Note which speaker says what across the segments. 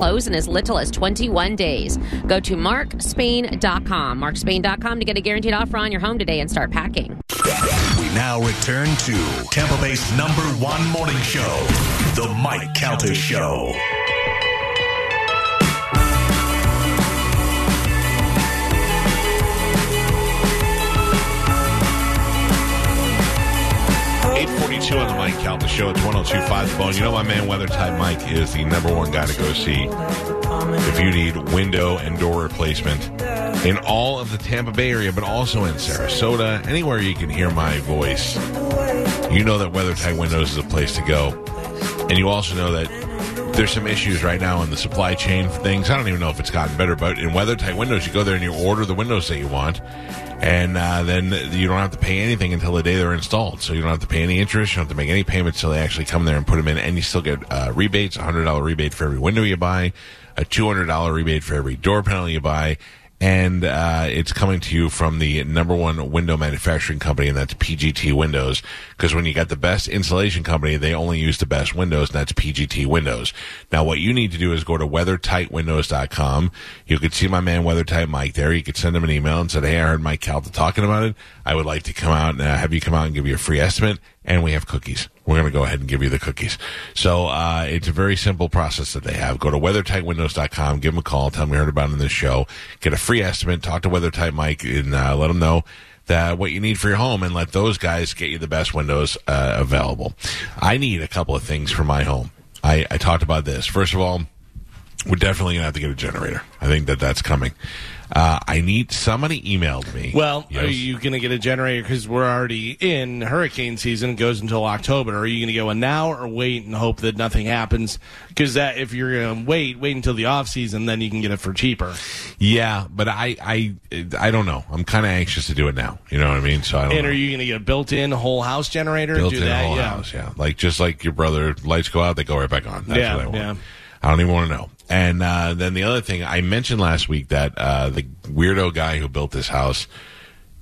Speaker 1: Close in as little as 21 days. Go to markspain.com. Markspain.com to get a guaranteed offer on your home today and start packing.
Speaker 2: We now return to Tampa Bay's number one morning show, The Mike Calta Show.
Speaker 3: Eight forty-two on the Mike Calta Show. It's one zero two five the bone. You know my man WeatherTight Mike is the number one guy to go see if you need window and door replacement in all of the Tampa Bay area, but also in Sarasota, anywhere you can hear my voice. You know that Weather Tight Windows is a place to go, and you also know that there's some issues right now in the supply chain for things. I don't even know if it's gotten better, but in Weather Tight Windows, you go there and you order the windows that you want, and uh, then you don't have to pay anything until the day they're installed. So you don't have to pay any interest, you don't have to make any payments until they actually come there and put them in, and you still get uh, rebates, a hundred dollar rebate for every window you buy, a two hundred dollar rebate for every door panel you buy. And uh, it's coming to you from the number one window manufacturing company, and that's PGT Windows. Because when you got the best insulation company, they only use the best windows, and that's PGT Windows. Now, what you need to do is go to weathertightwindows.com. You could see my man WeatherTight Mike there. You could send him an email and say, "Hey, I heard Mike Calta talking about it. I would like to come out and uh, have you come out and give you a free estimate." And we have cookies. We're going to go ahead and give you the cookies. So uh, it's a very simple process that they have. Go to weathertightwindows.com, give them a call, tell them you heard about it in this show, get a free estimate, talk to WeatherTight Mike, and uh, let them know that what you need for your home, and let those guys get you the best windows uh, available. I need a couple of things for my home. I, I talked about this. First of all, we're definitely going to have to get a generator. I think that that's coming. Uh, I need somebody emailed me.
Speaker 4: Well,
Speaker 3: Yes.
Speaker 4: are you going to get a generator because we're already in hurricane season? It goes until October. Are you going to go in now or wait and hope that nothing happens? Because that if you're going to wait, wait until the off season, then you can get it for cheaper.
Speaker 3: Yeah, but I, I, I don't know. I'm kind of anxious to do it now. You know what I mean? So I don't
Speaker 4: And
Speaker 3: know.
Speaker 4: are you going to get a built-in whole house generator? Built-in
Speaker 3: whole
Speaker 4: yeah.
Speaker 3: house? Yeah, like just like your brother, lights go out, they go right back on. That's
Speaker 4: Yeah,
Speaker 3: what I want.
Speaker 4: yeah.
Speaker 3: I don't even want to know. And uh, then the other thing I mentioned last week that uh, the weirdo guy who built this house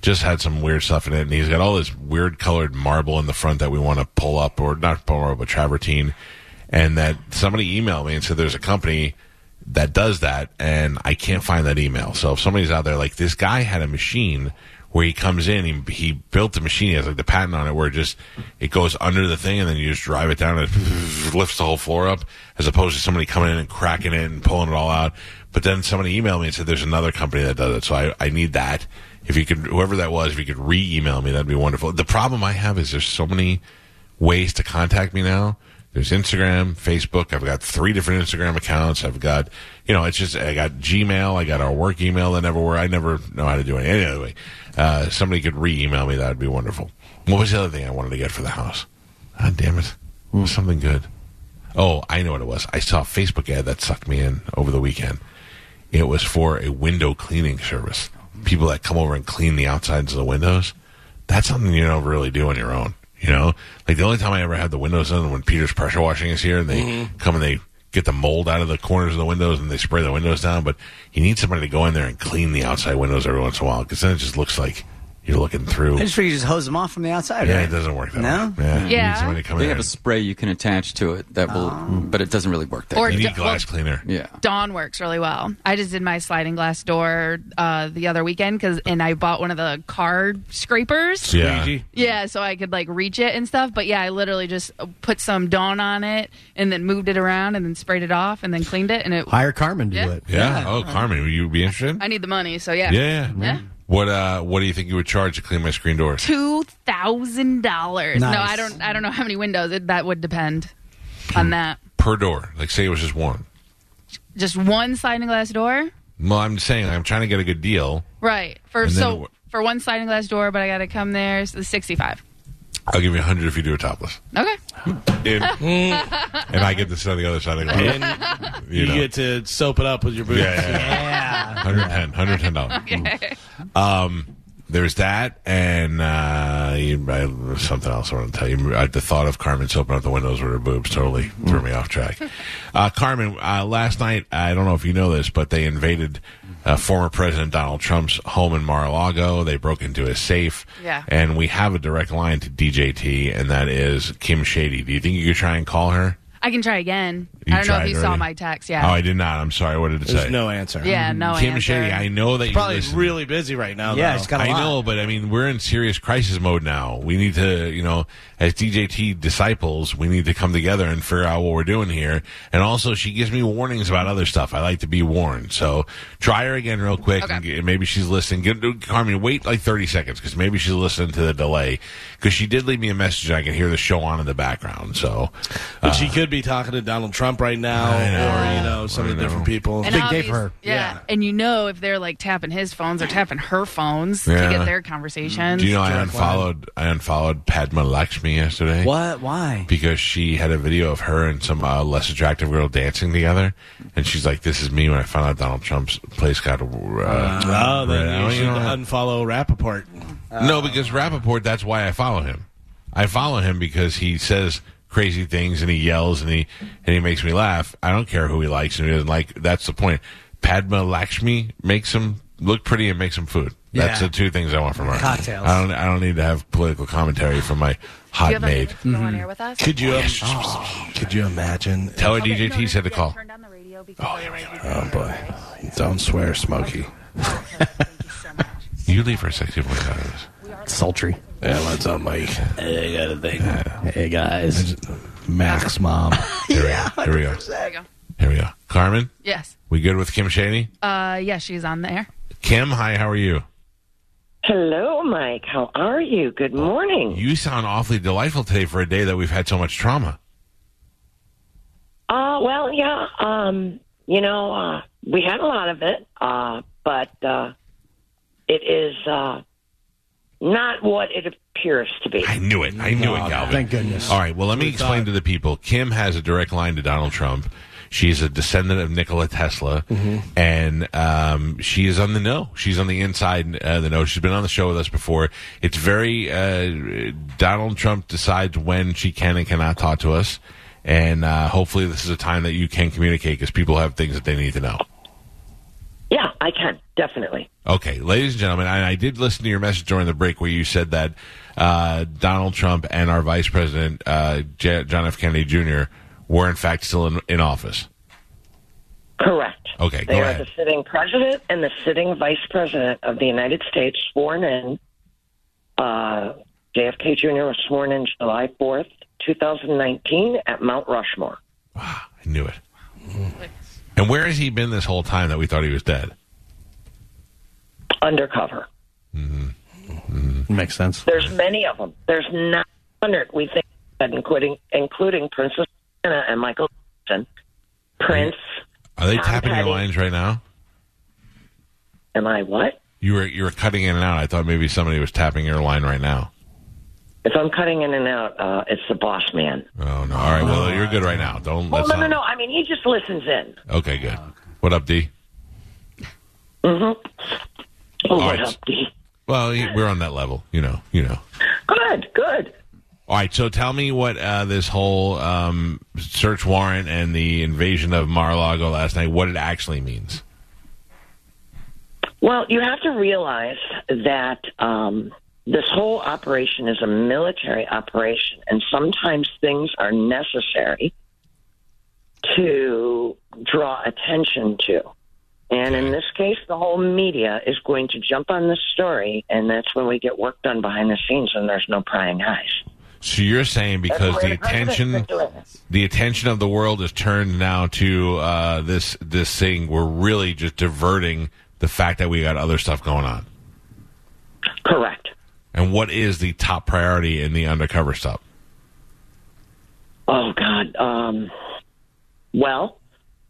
Speaker 3: just had some weird stuff in it, and he's got all this weird colored marble in the front that we want to pull up, or not pull up, but travertine. And that somebody emailed me and said there's a company that does that, and I can't find that email. So if somebody's out there, like this guy had a machine where he comes in, he, he built the machine, he has like the patent on it, where it just it goes under the thing, and then you just drive it down, and it lifts the whole floor up, as opposed to somebody coming in and cracking it and pulling it all out. But then somebody emailed me and said there's another company that does it, so I, I need that. If you could, whoever that was, if you could re-email me, that'd be wonderful. The problem I have is there's so many ways to contact me now. There's Instagram, Facebook. I've got three different Instagram accounts. I've got, you know, it's just, I got Gmail. I got our work email that never work. I never know how to do it. Anyway, uh, somebody could re-email me. That would be wonderful. What was the other thing I wanted to get for the house? God damn it. It something good. Oh, I know what it was. I saw a Facebook ad that sucked me in over the weekend. It was for a window cleaning service. People that come over and clean the outsides of the windows. That's something you don't really do on your own. You know, like the only time I ever had the windows done when Peter's pressure washing is here, and they mm-hmm. come and they get the mold out of the corners of the windows and they spray the windows down. But you need somebody to go in there and clean the outside windows every once in a while because then it just looks like you're looking through.
Speaker 5: I just figure you just hose them off from the outside.
Speaker 3: Yeah,
Speaker 5: right?
Speaker 3: it doesn't work that
Speaker 5: No?
Speaker 3: way. Yeah, you need somebody to come
Speaker 6: They
Speaker 3: in.
Speaker 6: have a spray you can attach to it that will, but it doesn't really work there. Or
Speaker 3: You
Speaker 6: d-
Speaker 3: need glass cleaner.
Speaker 6: yeah. Dawn works really well. I just did my sliding glass door uh, the other weekend because, and I bought one of the car scrapers.
Speaker 3: Yeah.
Speaker 4: Squeegee.
Speaker 6: Yeah, so I could like reach it and stuff. But yeah, I literally just put some Dawn on it and then moved it around and then sprayed it off and then cleaned it and it.
Speaker 7: Hire Carmen to
Speaker 6: Yeah.
Speaker 7: do it.
Speaker 3: Yeah. Oh, Carmen, would you be interested?
Speaker 6: I need the money, so yeah.
Speaker 3: Yeah.
Speaker 6: Yeah.
Speaker 3: What uh what do you think you would charge to clean my screen doors?
Speaker 6: Two thousand dollars. No,
Speaker 7: Nice.
Speaker 6: I don't. I don't know how many windows. It, that would depend on that.
Speaker 3: Per door. Like say it was just one.
Speaker 6: Just one sliding glass door.
Speaker 3: Well, I'm saying I'm trying to get a good deal.
Speaker 6: Right. For
Speaker 3: And then
Speaker 6: so
Speaker 3: wh-
Speaker 6: for one sliding glass door, but I got to come there. So sixty-five.
Speaker 3: I'll give you a hundred if you do a topless.
Speaker 6: Okay.
Speaker 3: And, and I get to sit on the other side of the
Speaker 4: And
Speaker 3: glass.
Speaker 4: you,
Speaker 3: know.
Speaker 4: get to soap it up with your boobs.
Speaker 3: Yeah, yeah, yeah. 110 $110. Um, there's that, and uh, you, I, something else I want to tell you. I, the thought of Carmen opening up the windows with her boobs totally threw me off track. Uh, Carmen, uh, last night, I don't know if you know this, but they invaded uh, former President Donald Trump's home in Mar-a-Lago. They broke into his safe.
Speaker 6: Yeah.
Speaker 3: And we have a direct line to DJT, and that is Kim Shady. Do you think you could try and call her?
Speaker 6: I can try again.
Speaker 3: You
Speaker 6: I don't know if you saw my text. Yeah.
Speaker 3: Oh, I did not. I'm sorry. What did it
Speaker 4: There's
Speaker 3: say?
Speaker 4: no answer.
Speaker 6: yeah. Mm-hmm. No
Speaker 3: Kim
Speaker 6: answer.
Speaker 3: Shady, I know that you're
Speaker 4: Probably
Speaker 3: listen.
Speaker 4: really busy right now.
Speaker 7: Yeah,
Speaker 4: though.
Speaker 7: it's got a
Speaker 3: I
Speaker 7: lot.
Speaker 3: know, but I mean, we're in serious crisis mode now. We need to, you know, as DJT disciples, we need to come together and figure out what we're doing here. And also, she gives me warnings about other stuff. I like to be warned. So try her again real quick.
Speaker 6: Okay.
Speaker 3: And get, maybe she's listening. Get, Carmen, wait like 30 seconds because maybe she's listening to the delay. Because she did leave me a message. and I can hear the show on in the background. So,
Speaker 4: But she uh, could be talking to Donald Trump right now,
Speaker 3: know.
Speaker 4: or you know, some of the
Speaker 3: know.
Speaker 4: different people.
Speaker 6: And
Speaker 7: Big day for her.
Speaker 6: Yeah.
Speaker 4: Yeah.
Speaker 6: And you know if they're like tapping his phones or tapping her phones
Speaker 3: Yeah.
Speaker 6: to get their conversations.
Speaker 3: do you know I
Speaker 4: Direct line.
Speaker 3: unfollowed, I unfollowed Padma Lakshmi yesterday?
Speaker 7: What? Why?
Speaker 3: because she had a video of her and some uh, less attractive girl dancing together, and she's like, "This is me when I found out Donald Trump's place got." Uh,
Speaker 4: oh, then
Speaker 3: red."
Speaker 4: you
Speaker 3: Oh,
Speaker 4: should
Speaker 3: know what?
Speaker 4: unfollow Rapaport.
Speaker 3: no, because Rapaport. That's why I follow him. I follow him because he says crazy things and he yells and he and he makes me laugh. I don't care who he likes and who doesn't like. That's the point. Padma Lakshmi makes him look pretty and makes him food. That's
Speaker 7: Yeah.
Speaker 3: the two things I want from her.
Speaker 7: Cocktails.
Speaker 3: I don't. I don't need to have political commentary from my
Speaker 6: Do
Speaker 3: hot
Speaker 6: you have
Speaker 3: maid.
Speaker 6: a go on air with us?
Speaker 4: Could you? Um, Could you imagine?
Speaker 3: Tell her
Speaker 6: Okay,
Speaker 3: DJT
Speaker 6: no,
Speaker 3: said to call.
Speaker 6: Turn down the radio because otherwise you
Speaker 4: Oh boy! Don't swear, Smokey.
Speaker 6: You.
Speaker 3: You leave her sexy voice out of this.
Speaker 7: Sultry.
Speaker 4: Yeah, what's up, Mike? I got a thing.
Speaker 7: Hey guys.
Speaker 4: Max, mom.
Speaker 3: Here we go. Here we go.
Speaker 6: There you go.
Speaker 3: Here we go. Carmen,
Speaker 6: Yes.
Speaker 3: we good with Kim Shady?
Speaker 6: Uh, yeah, she's on there.
Speaker 3: Kim, hi, how are you?
Speaker 5: Hello, Mike. How are you? Good morning.
Speaker 3: You sound awfully delightful today for a day that we've had so much trauma.
Speaker 5: Uh, well, yeah. Um, you know, uh, we had a lot of it, uh, but uh, it is uh, not what it appears to be.
Speaker 3: I knew it. I knew it, Galvin.
Speaker 7: Thank goodness.
Speaker 3: All right, well, let me explain to the people. Kim has a direct line to Donald Trump. She's a descendant of Nikola Tesla, and um, she is on the know. She's on the inside uh, the know. She's been on the show with us before. It's very uh, Donald Trump decides when she can and cannot talk to us, and uh, hopefully this is a time that you can communicate because people have things that they need to know.
Speaker 5: Yeah, I can definitely.
Speaker 3: Okay, ladies and gentlemen, I, I did listen to your message during the break where you said that uh, Donald Trump and our Vice President uh, J- John F. Kennedy Jr. were in fact still in, in office.
Speaker 5: Correct.
Speaker 3: Okay,
Speaker 5: They
Speaker 3: go
Speaker 5: are
Speaker 3: ahead.
Speaker 5: the sitting president and the sitting vice president of the United States, sworn in. Uh, JFK Jr. was sworn in July 4th, 2019, at Mount Rushmore.
Speaker 3: Wow, I knew it. And where has he been this whole time that we thought he was dead?
Speaker 5: Undercover. Mm-hmm. Mm-hmm.
Speaker 4: Makes sense.
Speaker 5: There's many of them. There's 900, we think, including including Princess Diana and Michael Jackson. Prince.
Speaker 3: Are they
Speaker 5: Tom
Speaker 3: tapping your lines right now?
Speaker 5: Am I what?
Speaker 3: You were you were cutting in and out. I thought maybe somebody was tapping your line right now.
Speaker 5: If I'm cutting in and out, uh, it's the boss man.
Speaker 3: Oh no! All right, well you're good right now. Don't.
Speaker 5: Well,
Speaker 3: let's
Speaker 5: no, no,
Speaker 3: not-
Speaker 5: no. I mean, he just listens in.
Speaker 3: Okay, good. What up, D?
Speaker 5: Oh, what
Speaker 3: right.
Speaker 5: up, D?
Speaker 3: Well, we're on that level. You know. You know.
Speaker 5: Good, good.
Speaker 3: All right, so tell me what uh, this whole um, search warrant and the invasion of Mar-a-Lago last night, what it actually means.
Speaker 5: Well, you have to realize that um, this whole operation is a military operation, and sometimes things are necessary to draw attention to. And in this case, the whole media is going to jump on this story, and that's when we get work done behind the scenes, and there's no prying eyes.
Speaker 3: So you're saying because the attention,
Speaker 5: been doing this.
Speaker 3: the attention of the world is turned now to uh, this this thing, we're really just diverting the fact that we got other stuff going on.
Speaker 5: Correct.
Speaker 3: And what is the top priority in the undercover stuff?
Speaker 5: Oh God. Um, well,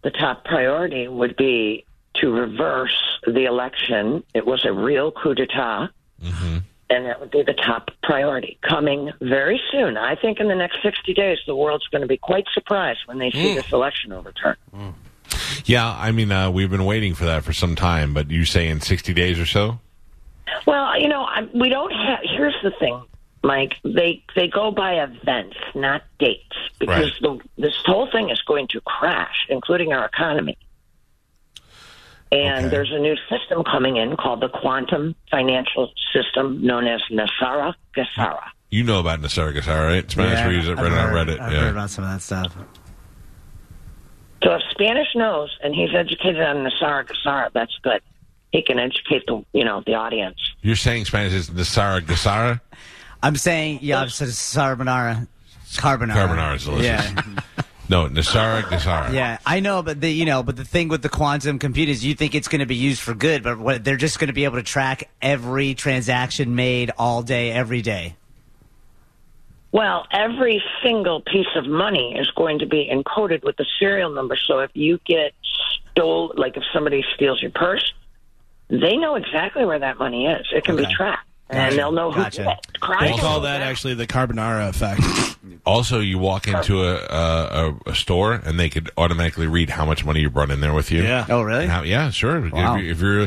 Speaker 5: the top priority would be to reverse the election. It was a real coup d'état, And that would be the top priority coming very soon. I think in the next 60 days, the world's going to be quite surprised when they see this election overturned.
Speaker 3: Yeah, I mean, uh, we've been waiting for that for some time, but you say in 60 days or so?
Speaker 5: Well, you know, I, we don't have. Here's the thing, Mike. They they go by events, not dates, because the, this whole thing is going to crash, including our economy. And
Speaker 3: Okay.
Speaker 5: there's a new system coming in called the quantum financial system, known as NESARA GESARA.
Speaker 3: You know about NESARA GESARA, right? Spanish
Speaker 7: Yeah,
Speaker 3: reads it
Speaker 7: I've
Speaker 3: right on
Speaker 7: heard-
Speaker 3: Reddit.
Speaker 7: I've
Speaker 3: yeah.
Speaker 7: heard about some of that stuff.
Speaker 5: So if Spanish knows, and he's educated on NESARA GESARA, that's good. He can educate the you know the audience.
Speaker 3: You're saying Spanish is NESARA GESARA?
Speaker 7: I'm saying, yeah, I've said carbonara. Carbonara.
Speaker 3: Carbonara is delicious.
Speaker 7: Yeah.
Speaker 3: No, NESARA GESARA.
Speaker 7: Yeah, I know, but the you know, but the thing with the quantum compute is you think it's going to be used for good, but what, they're just going to be able to track every transaction made all day, every day.
Speaker 5: Well, every single piece of money is going to be encoded with the serial number. So if you get stole, like if somebody steals your purse, they know exactly where that money is. It can
Speaker 7: Okay.
Speaker 5: be tracked,
Speaker 7: Gotcha.
Speaker 5: and they'll know who
Speaker 7: Gotcha.
Speaker 5: did it. Crime
Speaker 4: They
Speaker 5: will
Speaker 4: call that actually the carbonara effect.
Speaker 3: Also, you walk into a, a, a, a store and they could automatically read how much money you brought in there with you.
Speaker 4: Yeah.
Speaker 7: Oh, really?
Speaker 3: How- yeah, sure. If
Speaker 7: Wow.
Speaker 3: you- If, you're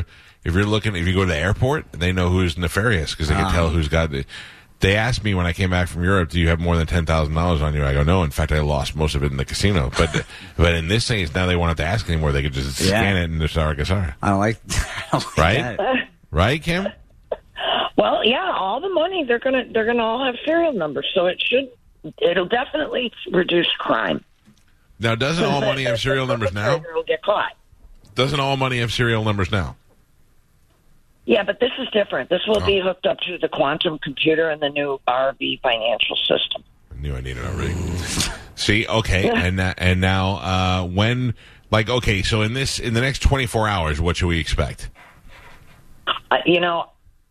Speaker 3: if you're looking if you go to the airport, they know who's nefarious because they can
Speaker 7: Ah.
Speaker 3: tell who's got it. They asked me when I came back from Europe, "Do you have more than ten thousand dollars on you?" I go, "No." In fact, I lost most of it in the casino. But but in this case, now they won't have to ask anymore. They could just
Speaker 7: Yeah.
Speaker 3: scan it in the Sargasar.
Speaker 7: I don't like, I don't like
Speaker 3: Right?
Speaker 7: that.
Speaker 3: Right, Kim?
Speaker 5: Well, yeah, all the money they're gonna they're gonna all have serial numbers, so it should it'll definitely reduce crime.
Speaker 3: Now, doesn't all money have serial numbers now?
Speaker 5: Perpetrator Will get caught.
Speaker 3: Doesn't all money have serial numbers now?
Speaker 5: Yeah, but this is different. This will
Speaker 3: Oh.
Speaker 5: be hooked up to the quantum computer and the new RV financial system.
Speaker 3: I knew I needed it already. See, okay, and and now uh, when like okay, so in this in the next twenty four hours, what should we expect?
Speaker 5: Uh, you know,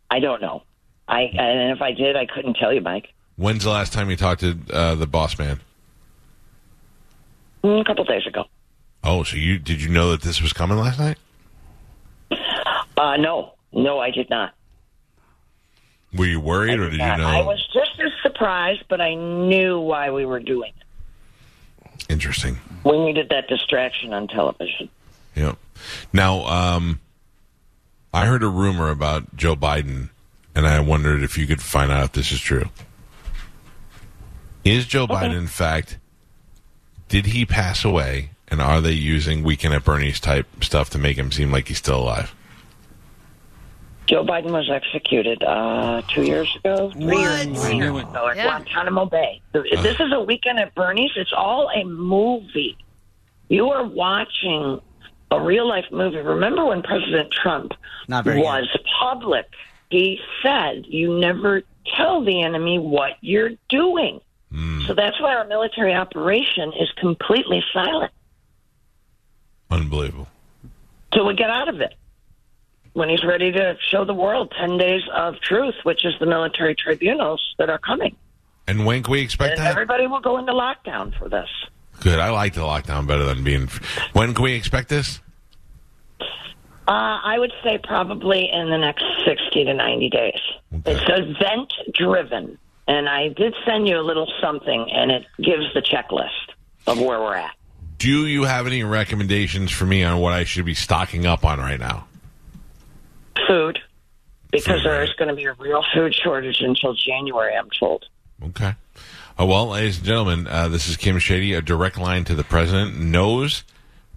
Speaker 5: I don't know. I and if I did, I couldn't tell you, Mike.
Speaker 3: When's the last time you talked to uh, the boss man?
Speaker 5: Mm, A couple days ago.
Speaker 3: Oh, so you did you know that this was coming last night?
Speaker 5: Uh, no, no, I did not.
Speaker 3: Were you worried, or did you
Speaker 5: Uh,
Speaker 3: know?
Speaker 5: I was just as surprised, but I knew why we were doing it.
Speaker 3: Interesting.
Speaker 5: We needed that distraction on television.
Speaker 3: Yep. Now, um, I heard a rumor about Joe Biden, and I wondered if you could find out if this is true. Is Joe Biden, in fact, did he pass away, and are they using Weekend at Bernie's type stuff to make him seem like he's still alive?
Speaker 5: Joe Biden was executed uh, two years ago, three years, three years ago at
Speaker 6: Yeah.
Speaker 5: Guantanamo Bay. This is a weekend at Bernie's. It's all a movie. You are watching a real life movie. Remember when President Trump
Speaker 7: Not very
Speaker 5: was public? He said, "You never tell the enemy what you're doing." So that's why our military operation is completely silent.
Speaker 3: Unbelievable.
Speaker 5: till we get out of it. When he's ready to show the world 10 days of truth, which is the military tribunals that are coming.
Speaker 3: And when can we expect
Speaker 5: And
Speaker 3: that?
Speaker 5: everybody will go into lockdown for this.
Speaker 3: Good. I like the lockdown better than being. When can we expect this?
Speaker 5: Uh, I would say probably in the next 60 to 90 days.
Speaker 3: Okay.
Speaker 5: It's event driven. And I did send you a little something, and it gives the checklist of where we're at.
Speaker 3: Do you have any recommendations for me on what I should be stocking up on right now?
Speaker 5: Because there is going to be a real food shortage until January, I'm told.
Speaker 3: Okay. Uh, well, ladies and gentlemen, uh, this is Kim Shady. A direct line to the president knows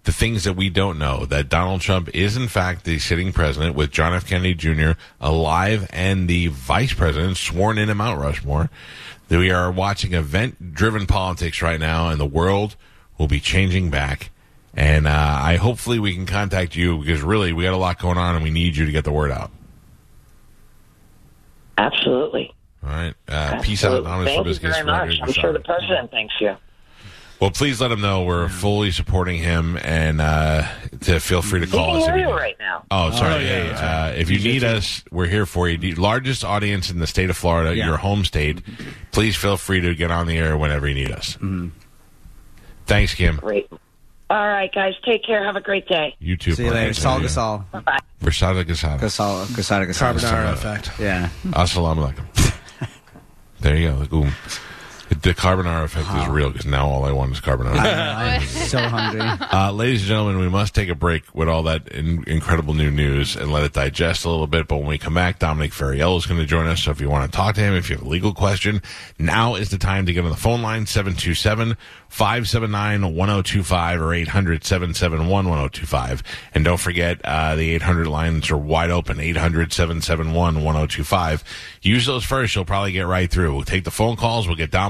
Speaker 3: the things that we don't know. That Donald Trump is, in fact, the sitting president with John F. Kennedy Jr. alive and the vice president sworn in at Mount Rushmore. That we are watching event driven politics right now, and the world will be changing back. And uh, I hopefully we can contact you because really we got a lot going on and we need you to get the word out.
Speaker 5: Absolutely.
Speaker 3: All right. Uh, peace out.
Speaker 5: Absolutely.
Speaker 3: Honest
Speaker 5: Thank you very much. I'm sure the president thanks you.
Speaker 3: Well, please let him know we're fully supporting him, and uh, to feel free to call us.
Speaker 5: hear
Speaker 3: if
Speaker 5: you
Speaker 3: need-
Speaker 5: right now.
Speaker 3: Oh, sorry.
Speaker 4: Oh, yeah,
Speaker 3: Hey,
Speaker 4: yeah.
Speaker 3: uh, if you need us, we're here for you. The largest audience in the state of Florida,
Speaker 7: Yeah.
Speaker 3: your home state. Please feel free to get on the air whenever you need us.
Speaker 5: Mm-hmm.
Speaker 3: Thanks, Kim.
Speaker 5: Great. All All right, guys. Take care. Have a great day.
Speaker 3: You too.
Speaker 7: See you later. Sol Gasol.
Speaker 5: Bye.
Speaker 3: Versada Gasada.
Speaker 7: Gasol. Gasada Gasol.
Speaker 4: Carbonara effect.
Speaker 7: Yeah.
Speaker 3: Assalamu alaikum. there you go. Ooh. The carbonara effect is real because now all I want is carbonara.
Speaker 7: I'm so hungry.
Speaker 3: Uh, ladies and gentlemen, we must take a break with all that in- incredible new news and let it digest a little bit. But when we come back, Dominic Ferriello is going to join us. So if you want to talk to him, if you have a legal question, now is the time to get on the phone line 727 579 1025 or 800 771 1025. And don't forget, uh, the 800 lines are wide open 800 771 1025. Use those first. You'll probably get right through. We'll take the phone calls. We'll get